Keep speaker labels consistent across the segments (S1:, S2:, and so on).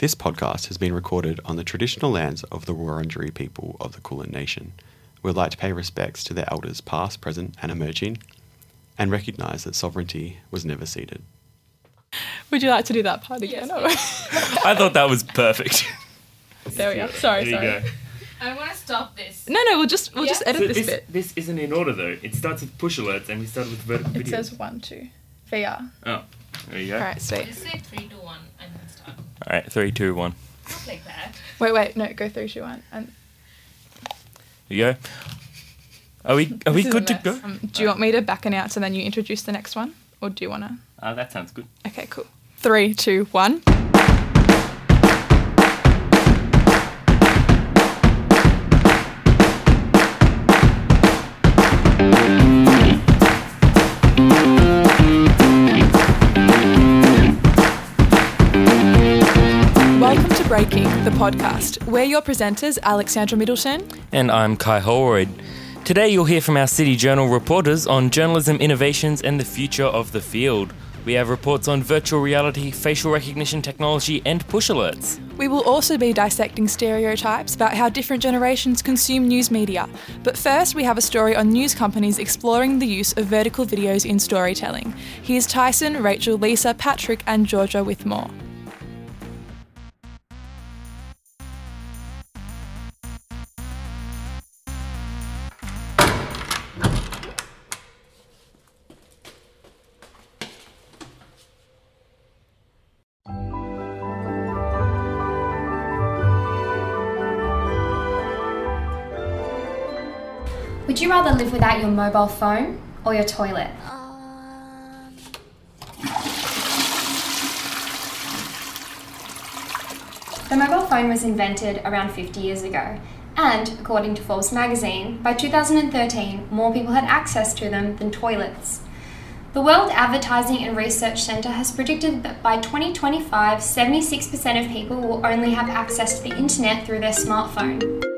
S1: This podcast has been recorded on the traditional lands of the Wurundjeri people of the Kulin Nation. We'd like to pay respects to their elders past, present, and emerging, and recognise that sovereignty was never ceded.
S2: Would you like to do that part again? or-
S3: I thought that was perfect.
S2: there we go. Sorry,
S3: There you
S2: sorry.
S3: go.
S4: I want to stop this.
S2: No, no, we'll just we'll
S4: Yeah.
S2: just edit
S3: So
S2: this,
S3: this,
S2: bit.
S3: this isn't in order though. It starts with push alerts and we start with ver- videos.
S2: It says one, two, VR.
S3: Oh, there you go.
S2: All right, sweet.
S4: Just say three, two, one, and then start.
S3: All right, three, two, one.
S4: Like that.
S2: Wait, wait, no, go three, two, one, and
S3: There you go. Are we are we
S2: This is
S3: good to go?
S2: Um, do you want me to back announce and then you introduce the next one, or do you want to?
S3: Ah, that sounds good.
S2: Okay, cool. Three, two, one. Podcast. We're your presenters, Alexandra Middleton.
S3: And I'm Kai Holroyd. Today you'll hear from our City Journal reporters on journalism innovations and the future of the field. We have reports on virtual reality, facial recognition technology, and push alerts.
S2: We will also be dissecting stereotypes about how different generations consume news media. But first, we have a story on news companies exploring the use of vertical videos in storytelling. Here's Tyson, Rachel, Lisa, Patrick, and Georgia with more.
S5: Would you rather live without your mobile phone or your toilet? Um. The mobile phone was invented around 50 years ago, and according to Forbes magazine, by 2013, more people had access to them than toilets. The World Advertising and Research Centre has predicted that by 2025, 76% of people will only have access to the internet through their smartphone.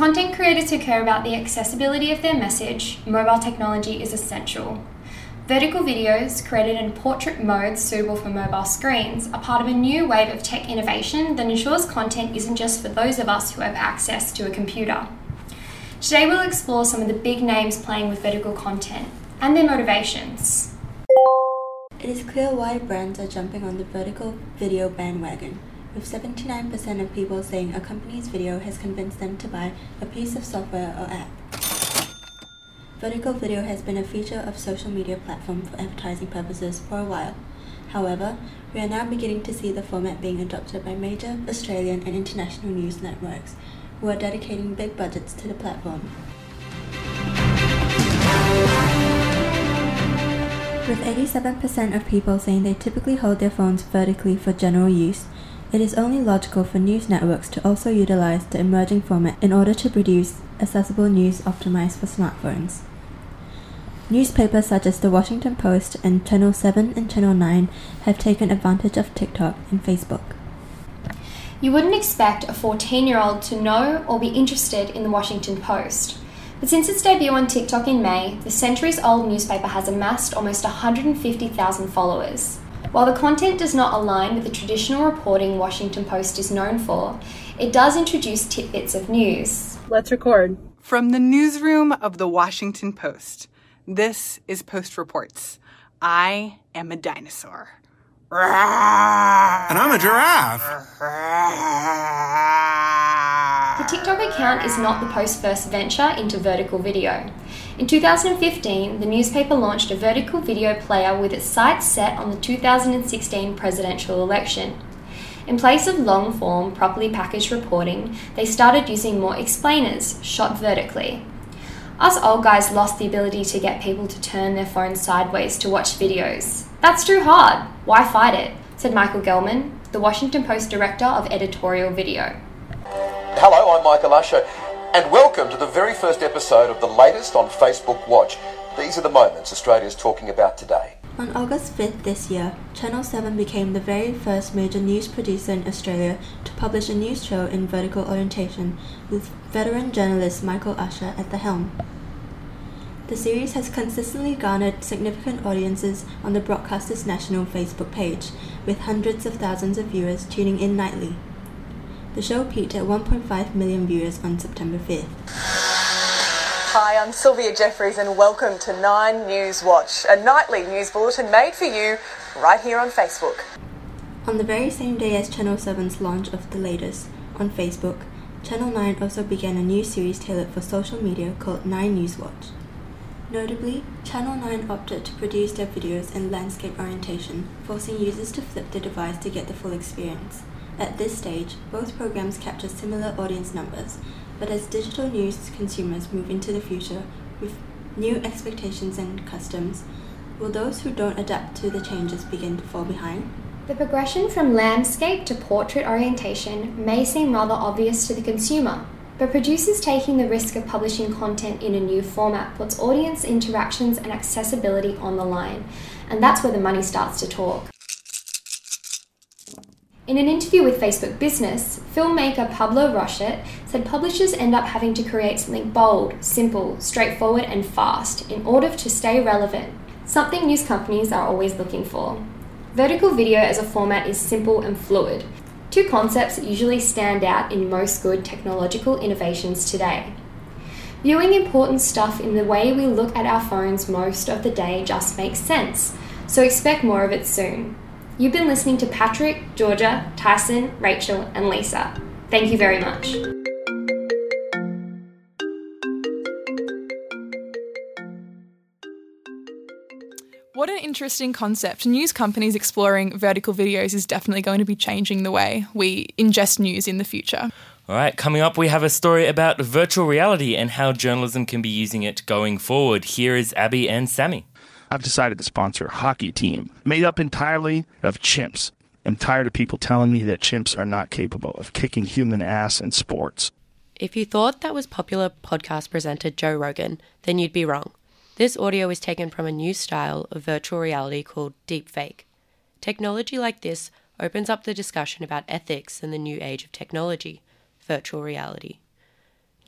S5: Content creators who care about the accessibility of their message, mobile technology is essential. Vertical videos created in portrait mode suitable for mobile screens are part of a new wave of tech innovation that ensures content isn't just for those of us who have access to a computer. Today we'll explore some of the big names playing with vertical content and their motivations.
S6: It is clear why brands are jumping on the vertical video bandwagon, with 79% of people saying a company's video has convinced them to buy a piece of software or app. Vertical video has been a feature of social media platform for advertising purposes for a while. However, we are now beginning to see the format being adopted by major Australian and international news networks who are dedicating big budgets to the platform. With 87% of people saying they typically hold their phones vertically for general use, it is only logical for news networks to also utilize the emerging format in order to produce accessible news optimized for smartphones. Newspapers such as the Washington Post and Channel 7 and Channel 9 have taken advantage of TikTok and Facebook.
S5: You wouldn't expect a 14 year old to know or be interested in the Washington Post. But since its debut on TikTok in May, the centuries old newspaper has amassed almost 150,000 followers. While the content does not align with the traditional reporting Washington Post is known for, it does introduce tidbits of news.
S7: Let's record. From the newsroom of the Washington Post, this is Post Reports. I am a dinosaur.
S8: And I'm a giraffe.
S5: The TikTok account is not the Post's first venture into vertical video. In 2015, the newspaper launched a vertical video player with its sights set on the 2016 presidential election. In place of long form, properly packaged reporting, they started using more explainers, shot vertically. Us old guys lost the ability to get people to turn their phones sideways to watch videos. That's too hard. Why fight it? said Micah Gelman, the Washington Post director of editorial video.
S9: Hello, I'm Michael Usher, and welcome to the very first episode of the latest on Facebook Watch. These are the moments Australia's talking about today.
S6: On August 5th this year, Channel 7 became the very first major news producer in Australia to publish a news show in vertical orientation with veteran journalist Michael Usher at the helm. The series has consistently garnered significant audiences on the broadcaster's national Facebook page, with hundreds of thousands of viewers tuning in nightly. The show peaked at 1.5 million viewers on September 5th.
S10: Hi, I'm Sylvia Jeffreys, and welcome to Nine News Watch, a nightly news bulletin made for you right here on Facebook.
S6: On the very same day as Channel 7's launch of the latest on Facebook, Channel 9 also began a new series tailored for social media called 9 News Watch. Notably, Channel 9 opted to produce their videos in landscape orientation, forcing users to flip the device to get the full experience. At this stage, both programs capture similar audience numbers, but as digital news consumers move into the future with new expectations and customs, will those who don't adapt to the changes begin to fall behind?
S5: The progression from landscape to portrait orientation may seem rather obvious to the consumer, but producers taking the risk of publishing content in a new format puts audience interactions and accessibility on the line, and that's where the money starts to talk. In an interview with Facebook Business, filmmaker Pablo Rochat said publishers end up having to create something bold, simple, straightforward, and fast in order to stay relevant, something news companies are always looking for. Vertical video as a format is simple and fluid, two concepts that usually stand out in most good technological innovations today. Viewing important stuff in the way we look at our phones most of the day just makes sense, so expect more of it soon. You've been listening to Patrick, Georgia, Tyson, Rachel, and Lisa. Thank you very much.
S2: An interesting concept. News companies exploring vertical videos is definitely going to be changing the way we ingest news in the future.
S3: All right, coming up, we have a story about virtual reality and how journalism can be using it going forward. Here is Abby and Sammy.
S11: I've decided to sponsor a hockey team made up entirely of chimps. I'm tired of people telling me that chimps are not capable of kicking human ass in sports.
S12: If you thought that was popular podcast presenter Joe Rogan, then you'd be wrong. This audio is taken from a new style of virtual reality called deepfake. Technology like this opens up the discussion about ethics in the new age of technology, virtual reality.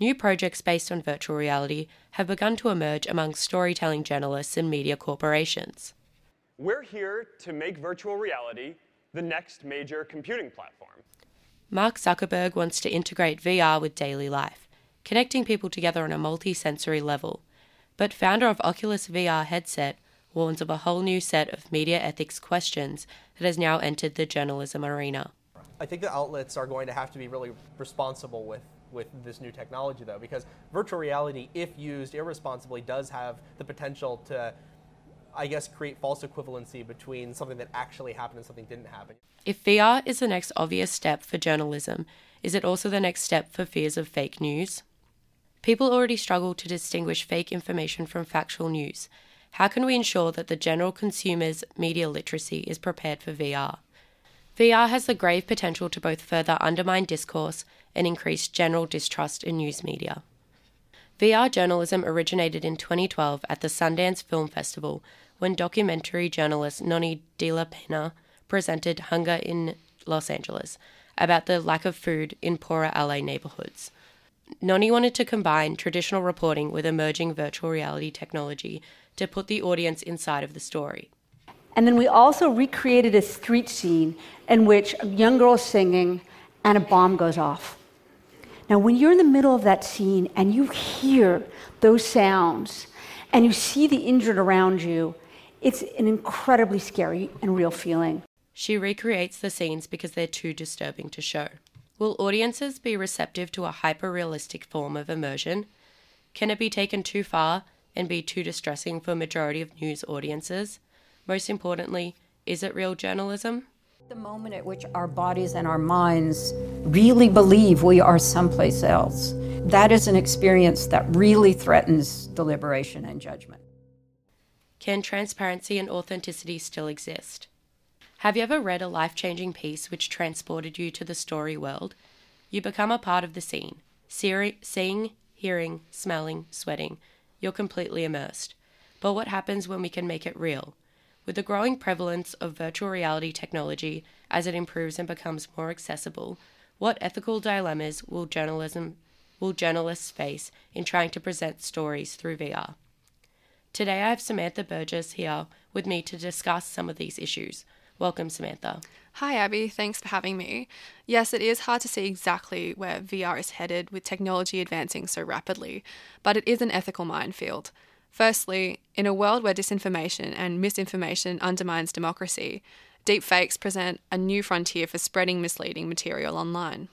S12: New projects based on virtual reality have begun to emerge among storytelling journalists and media corporations.
S13: We're here to make virtual reality the next major computing platform.
S12: Mark Zuckerberg wants to integrate VR with daily life, connecting people together on a multi-sensory level. But founder of Oculus VR headset warns of a whole new set of media ethics questions that has now entered the journalism arena.
S14: I think the outlets are going to have to be really responsible with with this new technology though because virtual reality if used irresponsibly does have the potential to I guess create false equivalency between something that actually happened and something didn't happen.
S12: If VR is the next obvious step for journalism, is it also the next step for fears of fake news? People already struggle to distinguish fake information from factual news. How can we ensure that the general consumer's media literacy is prepared for VR? VR has the grave potential to both further undermine discourse and increase general distrust in news media. VR journalism originated in 2012 at the Sundance Film Festival when documentary journalist Nonny de la Peña presented Hunger in Los Angeles about the lack of food in poorer LA neighborhoods. Nonny wanted to combine traditional reporting with emerging virtual reality technology to put the audience inside of the story.
S15: And then we also recreated a street scene in which a young girl is singing and a bomb goes off. Now, when you're in the middle of that scene and you hear those sounds and you see the injured around you, it's an incredibly scary and real feeling.
S12: She recreates the scenes because they're too disturbing to show. Will audiences be receptive to a hyper realistic form of immersion? Can it be taken too far and be too distressing for a majority of news audiences? Most importantly, is it real journalism?
S16: The moment at which our bodies and our minds really believe we are someplace else, that is an experience that really threatens deliberation and judgment.
S12: Can transparency and authenticity still exist? Have you ever read a life changing piece which transported you to the story world? You become a part of the scene, seeing, hearing, smelling, sweating. You're completely immersed. But what happens when we can make it real? With the growing prevalence of virtual reality technology as it improves and becomes more accessible, what ethical dilemmas will journalism will journalists face in trying to present stories through VR? Today I have Samantha Burgess here with me to discuss some of these issues. Welcome, Samantha.
S17: Hi, Abby. Thanks for having me. Yes, it is hard to see exactly where VR is headed with technology advancing so rapidly, but it is an ethical minefield. Firstly, in a world where disinformation and misinformation undermines democracy, deepfakes present a new frontier for spreading misleading material online.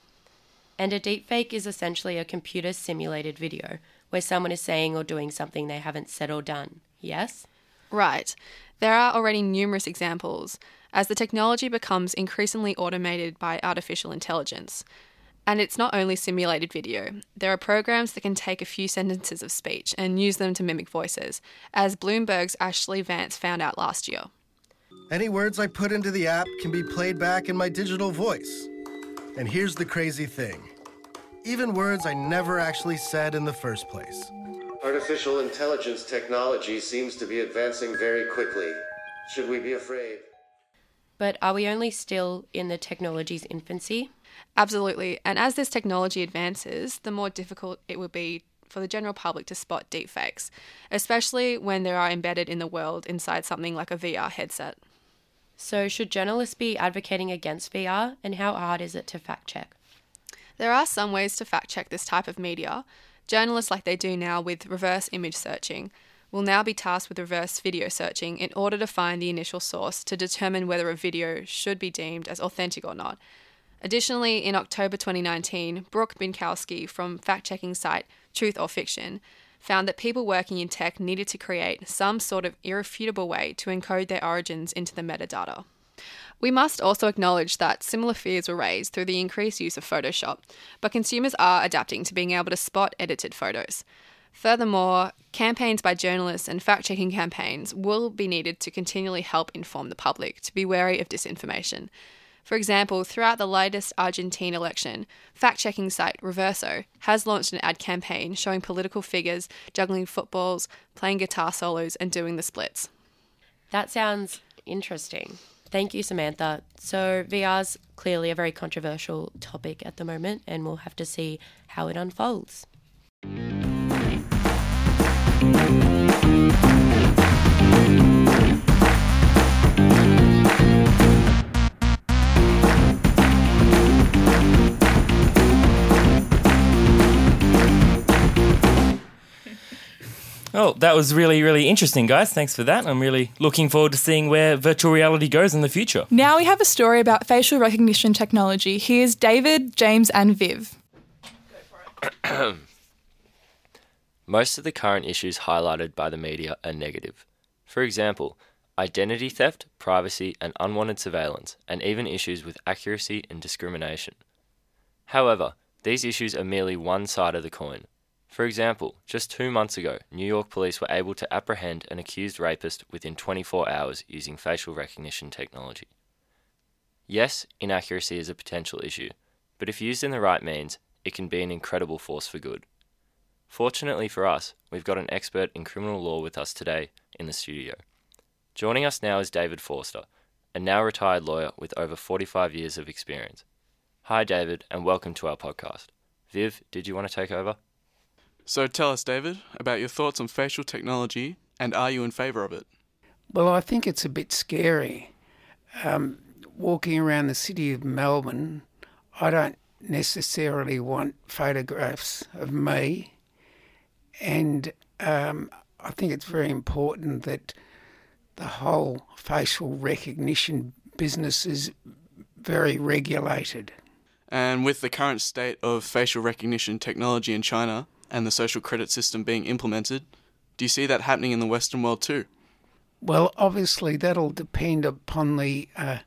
S12: And a deepfake is essentially a computer simulated video where someone is saying or doing something they haven't said or done. Yes?
S17: Right. There are already numerous examples as the technology becomes increasingly automated by artificial intelligence. And it's not only simulated video, there are programs that can take a few sentences of speech and use them to mimic voices, as Bloomberg's Ashlee Vance found out last year.
S18: Any words I put into the app can be played back in my digital voice. And here's the crazy thing even words I never actually said in the first place.
S19: Artificial intelligence technology seems to be advancing very quickly. Should we be afraid?
S12: But are we only still in the technology's infancy?
S17: Absolutely. And as this technology advances, the more difficult it will be for the general public to spot deepfakes, especially when they are embedded in the world inside something like a VR headset.
S12: So, should journalists be advocating against VR, and how hard is it to fact check?
S17: There are some ways to fact check this type of media. Journalists, like they do now with reverse image searching, will now be tasked with reverse video searching in order to find the initial source to determine whether a video should be deemed as authentic or not. Additionally, in October 2019, Brooke Binkowski from fact checking site Truth or Fiction found that people working in tech needed to create some sort of irrefutable way to encode their origins into the metadata. We must also acknowledge that similar fears were raised through the increased use of Photoshop, but consumers are adapting to being able to spot edited photos. Furthermore, campaigns by journalists and fact checking campaigns will be needed to continually help inform the public to be wary of disinformation. For example, throughout the latest Argentine election, fact checking site Reverso has launched an ad campaign showing political figures juggling footballs, playing guitar solos, and doing the splits.
S12: That sounds interesting. Thank you, Samantha. So, VR's clearly a very controversial topic at the moment, and we'll have to see how it unfolds.
S3: Oh, that was really, really interesting, guys. Thanks for that. I'm really looking forward to seeing where virtual reality goes in the future.
S2: Now we have a story about facial recognition technology. Here's David, James, and Viv.
S20: Most of the current issues highlighted by the media are negative. For example, identity theft, privacy, and unwanted surveillance, and even issues with accuracy and discrimination. However, these issues are merely one side of the coin. For example, just two months ago, New York police were able to apprehend an accused rapist within 24 hours using facial recognition technology. Yes, inaccuracy is a potential issue, but if used in the right means, it can be an incredible force for good. Fortunately for us, we've got an expert in criminal law with us today in the studio. Joining us now is David Forster, a now retired lawyer with over 45 years of experience. Hi, David, and welcome to our podcast. Viv, did you want to take over?
S21: So tell us, David, about your thoughts on facial technology and are you in favour of it?
S22: Well, I think it's a bit scary. Um, walking around the city of Melbourne, I don't necessarily want photographs of me. And um, I think it's very important that the whole facial recognition business is very regulated.
S21: And with the current state of facial recognition technology in China, and the social credit system being implemented, do you see that happening in the Western world too?
S22: Well, obviously, that'll depend upon the uh,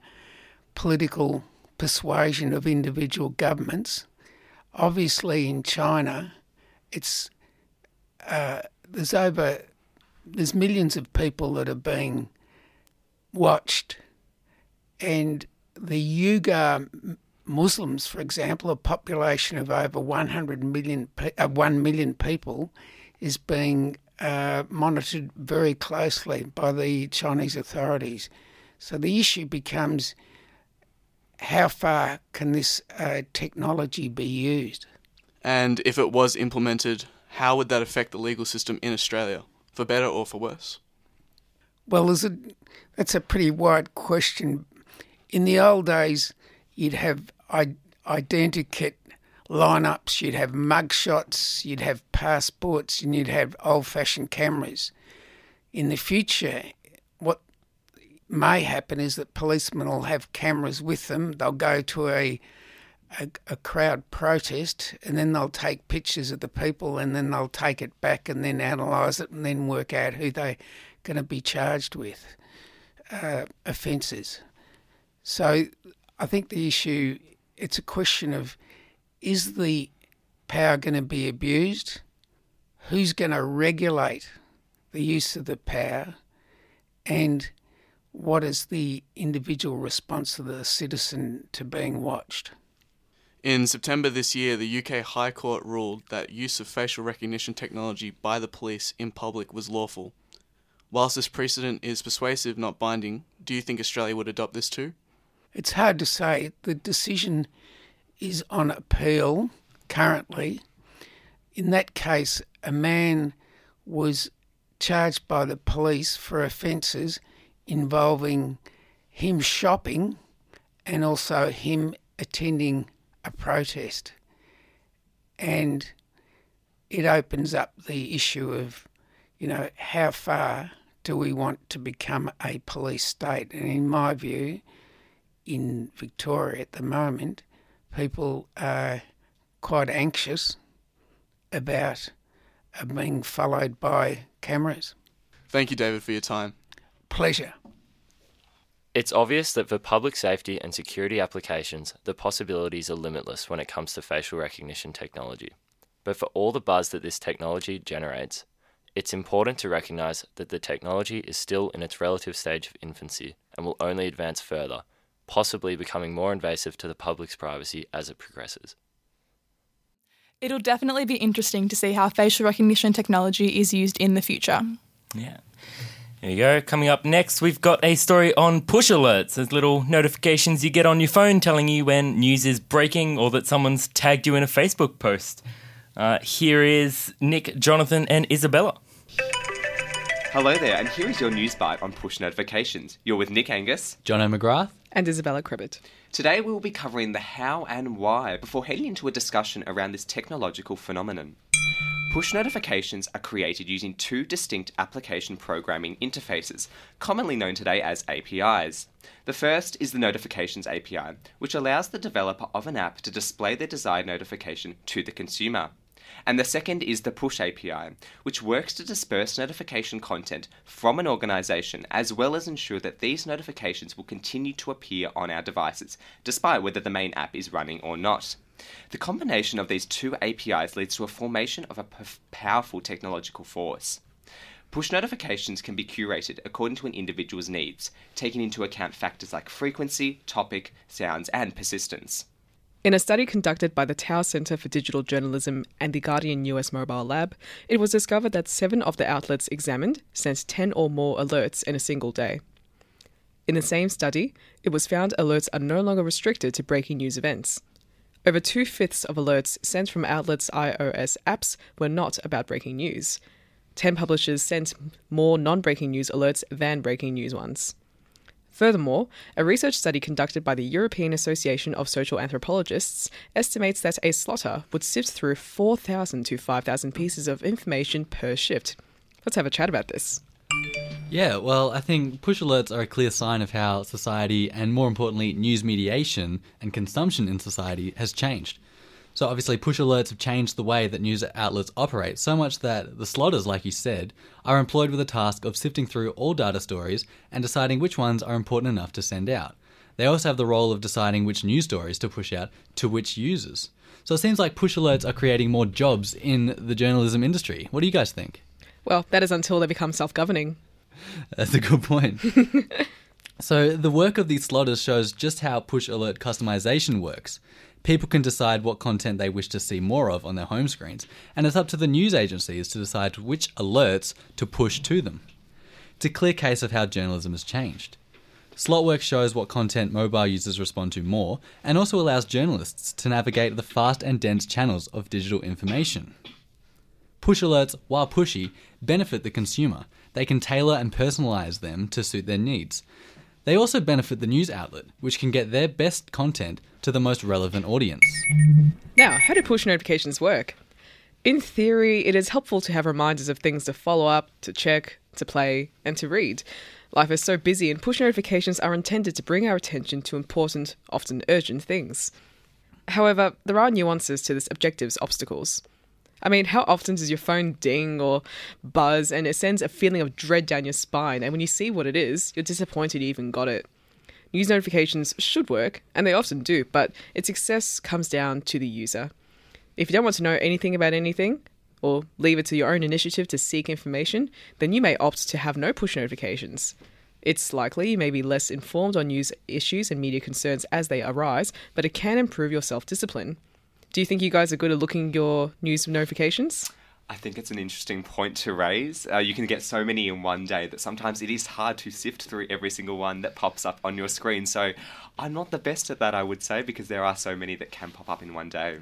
S22: political persuasion of individual governments. Obviously, in China, it's uh, there's over there's millions of people that are being watched, and the Uyghur Muslims, for example, a population of over 100 million, uh, 1 million people, is being uh, monitored very closely by the Chinese authorities. So the issue becomes how far can this uh, technology be used?
S21: And if it was implemented, how would that affect the legal system in Australia? for better or for worse?
S22: Well, a, that's a pretty wide question. In the old days, you'd have identikit lineups, you'd have mugshots, you'd have passports, and you'd have old fashioned cameras. In the future, what may happen is that policemen will have cameras with them. They'll go to a, a, a crowd protest and then they'll take pictures of the people and then they'll take it back and then analyse it and then work out who they're going to be charged with uh, offences. So I think the issue it's a question of is the power going to be abused? Who's going to regulate the use of the power? And what is the individual response of the citizen to being watched?
S21: In September this year, the UK High Court ruled that use of facial recognition technology by the police in public was lawful. Whilst this precedent is persuasive, not binding, do you think Australia would adopt this too?
S22: It's hard to say. The decision is on appeal currently. In that case, a man was charged by the police for offences involving him shopping and also him attending a protest. And it opens up the issue of, you know, how far do we want to become a police state? And in my view, in Victoria at the moment, people are quite anxious about uh, being followed by cameras.
S21: Thank you, David, for your time.
S22: Pleasure.
S20: It's obvious that for public safety and security applications, the possibilities are limitless when it comes to facial recognition technology. But for all the buzz that this technology generates, it's important to recognise that the technology is still in its relative stage of infancy and will only advance further possibly becoming more invasive to the public's privacy as it progresses.
S2: It'll definitely be interesting to see how facial recognition technology is used in the future.
S3: Yeah. There you go. Coming up next, we've got a story on push alerts. Those little notifications you get on your phone telling you when news is breaking or that someone's tagged you in a Facebook post. Uh, here is Nick, Jonathan, and Isabella.
S23: Hello there, and here is your news bite on push notifications. You're with Nick Angus,
S24: Jono McGrath,
S25: and Isabella Cribbett.
S23: Today we will be covering the how and why before heading into a discussion around this technological phenomenon. Push notifications are created using two distinct application programming interfaces, commonly known today as APIs. The first is the Notifications API, which allows the developer of an app to display their desired notification to the consumer. And the second is the Push API, which works to disperse notification content from an organization as well as ensure that these notifications will continue to appear on our devices, despite whether the main app is running or not. The combination of these two APIs leads to a formation of a powerful technological force. Push notifications can be curated according to an individual's needs, taking into account factors like frequency, topic, sounds, and persistence.
S25: In a study conducted by the Tow Center for Digital Journalism and the Guardian US Mobile Lab, it was discovered that seven of the outlets examined sent 10 or more alerts in a single day. In the same study, it was found alerts are no longer restricted to breaking news events. Over two fifths of alerts sent from outlets' iOS apps were not about breaking news. 10 publishers sent more non breaking news alerts than breaking news ones. Furthermore, a research study conducted by the European Association of Social Anthropologists estimates that a slotter would sift through 4,000 to 5,000 pieces of information per shift. Let's have a chat about this.
S24: Yeah, well, I think push alerts are a clear sign of how society, and more importantly, news mediation and consumption in society, has changed. So obviously, push alerts have changed the way that news outlets operate so much that the slotters, like you said, are employed with the task of sifting through all data stories and deciding which ones are important enough to send out. They also have the role of deciding which news stories to push out to which users. So it seems like push alerts are creating more jobs in the journalism industry. What do you guys think?
S25: Well, that is until they become self governing.
S24: That's a good point. so, the work of these slotters shows just how push alert customization works people can decide what content they wish to see more of on their home screens, and it's up to the news agencies to decide which alerts to push to them. It's a clear case of how journalism has changed. Slotwork shows what content mobile users respond to more and also allows journalists to navigate the fast and dense channels of digital information. Push alerts, while pushy, benefit the consumer. They can tailor and personalize them to suit their needs. They also benefit the news outlet, which can get their best content to the most relevant audience.
S25: Now, how do push notifications work? In theory, it is helpful to have reminders of things to follow up, to check, to play, and to read. Life is so busy, and push notifications are intended to bring our attention to important, often urgent things. However, there are nuances to this objective's obstacles. I mean, how often does your phone ding or buzz and it sends a feeling of dread down your spine, and when you see what it is, you're disappointed you even got it? News notifications should work, and they often do, but its success comes down to the user. If you don't want to know anything about anything, or leave it to your own initiative to seek information, then you may opt to have no push notifications. It's likely you may be less informed on news issues and media concerns as they arise, but it can improve your self discipline. Do you think you guys are good at looking your news notifications?
S23: I think it's an interesting point to raise. Uh, you can get so many in one day that sometimes it is hard to sift through every single one that pops up on your screen. So I'm not the best at that, I would say, because there are so many that can pop up in one day.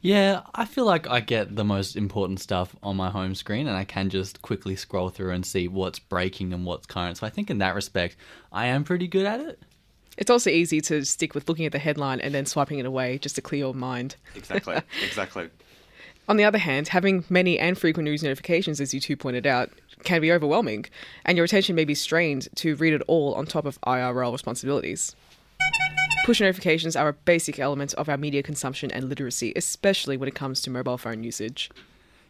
S24: Yeah, I feel like I get the most important stuff on my home screen and I can just quickly scroll through and see what's breaking and what's current. So I think in that respect, I am pretty good at it.
S25: It's also easy to stick with looking at the headline and then swiping it away just to clear your mind.
S23: Exactly, exactly.
S25: On the other hand, having many and frequent news notifications, as you two pointed out, can be overwhelming, and your attention may be strained to read it all on top of IRL responsibilities. Push notifications are a basic element of our media consumption and literacy, especially when it comes to mobile phone usage.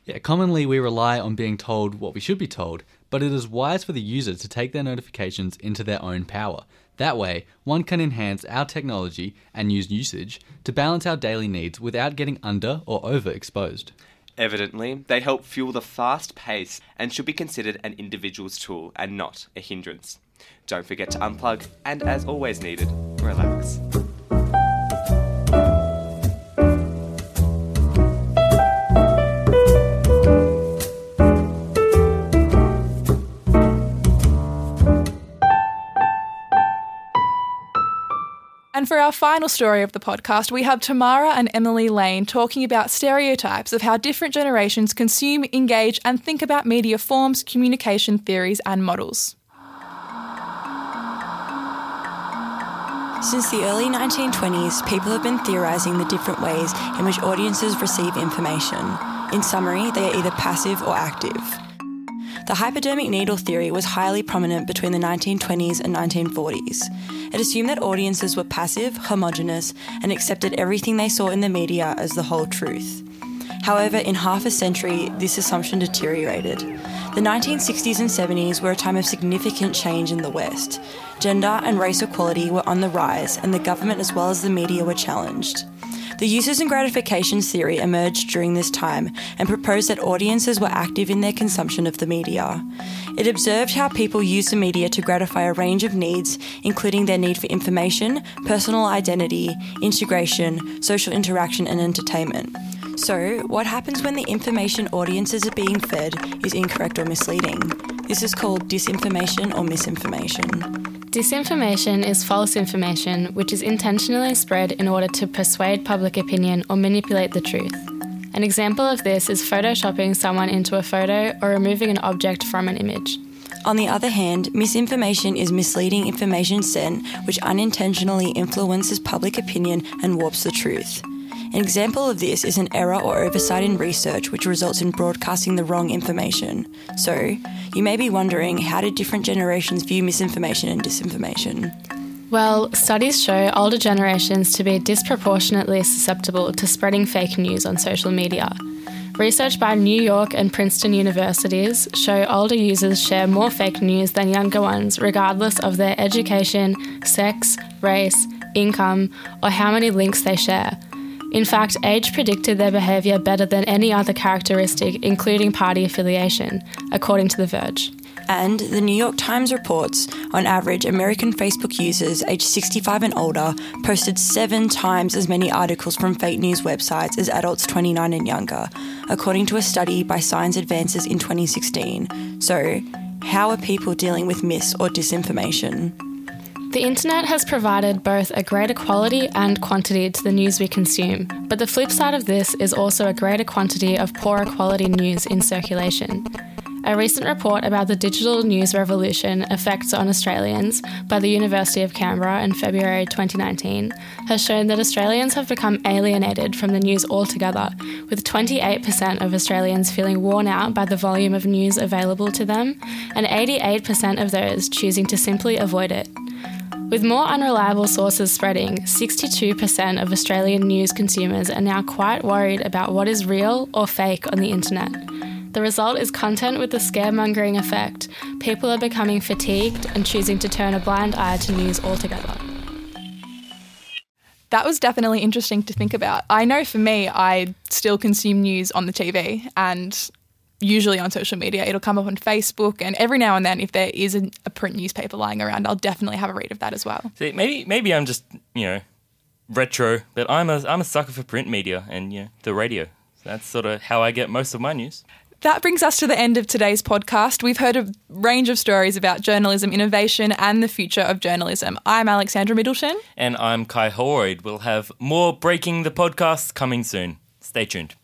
S24: Yeah, commonly we rely on being told what we should be told, but it is wise for the user to take their notifications into their own power. That way, one can enhance our technology and use usage to balance our daily needs without getting under or overexposed.
S23: Evidently, they help fuel the fast pace and should be considered an individual's tool and not a hindrance. Don't forget to unplug and, as always needed, relax.
S2: And for our final story of the podcast, we have Tamara and Emily Lane talking about stereotypes of how different generations consume, engage, and think about media forms, communication theories, and models.
S26: Since the early 1920s, people have been theorising the different ways in which audiences receive information. In summary, they are either passive or active. The hypodermic needle theory was highly prominent between the 1920s and 1940s. It assumed that audiences were passive, homogenous, and accepted everything they saw in the media as the whole truth. However, in half a century, this assumption deteriorated. The 1960s and 70s were a time of significant change in the West. Gender and race equality were on the rise, and the government as well as the media were challenged. The uses and gratifications theory emerged during this time and proposed that audiences were active in their consumption of the media. It observed how people use the media to gratify a range of needs, including their need for information, personal identity, integration, social interaction, and entertainment. So, what happens when the information audiences are being fed is incorrect or misleading? This is called disinformation or misinformation.
S27: Disinformation is false information which is intentionally spread in order to persuade public opinion or manipulate the truth. An example of this is photoshopping someone into a photo or removing an object from an image.
S26: On the other hand, misinformation is misleading information sent which unintentionally influences public opinion and warps the truth. An example of this is an error or oversight in research which results in broadcasting the wrong information. So, you may be wondering how do different generations view misinformation and disinformation?
S27: Well, studies show older generations to be disproportionately susceptible to spreading fake news on social media. Research by New York and Princeton universities show older users share more fake news than younger ones, regardless of their education, sex, race, income, or how many links they share. In fact, age predicted their behaviour better than any other characteristic, including party affiliation, according to The Verge.
S26: And the New York Times reports, on average, American Facebook users aged 65 and older posted seven times as many articles from fake news websites as adults 29 and younger, according to a study by Science Advances in 2016. So, how are people dealing with mis or disinformation?
S27: The internet has provided both a greater quality and quantity to the news we consume, but the flip side of this is also a greater quantity of poorer quality news in circulation. A recent report about the digital news revolution effects on Australians by the University of Canberra in February 2019 has shown that Australians have become alienated from the news altogether, with 28% of Australians feeling worn out by the volume of news available to them, and 88% of those choosing to simply avoid it. With more unreliable sources spreading, 62% of Australian news consumers are now quite worried about what is real or fake on the internet. The result is content with the scaremongering effect. People are becoming fatigued and choosing to turn a blind eye to news altogether.
S2: That was definitely interesting to think about. I know for me, I still consume news on the TV and usually on social media. It'll come up on Facebook, and every now and then, if there is a, a print newspaper lying around, I'll definitely have a read of that as well.
S3: See, maybe maybe I'm just you know retro, but I'm a I'm a sucker for print media and you know the radio. That's sort of how I get most of my news.
S2: That brings us to the end of today's podcast. We've heard a range of stories about journalism innovation and the future of journalism. I'm Alexandra Middleton.
S3: And I'm Kai Holroyd. We'll have more Breaking the Podcasts coming soon. Stay tuned.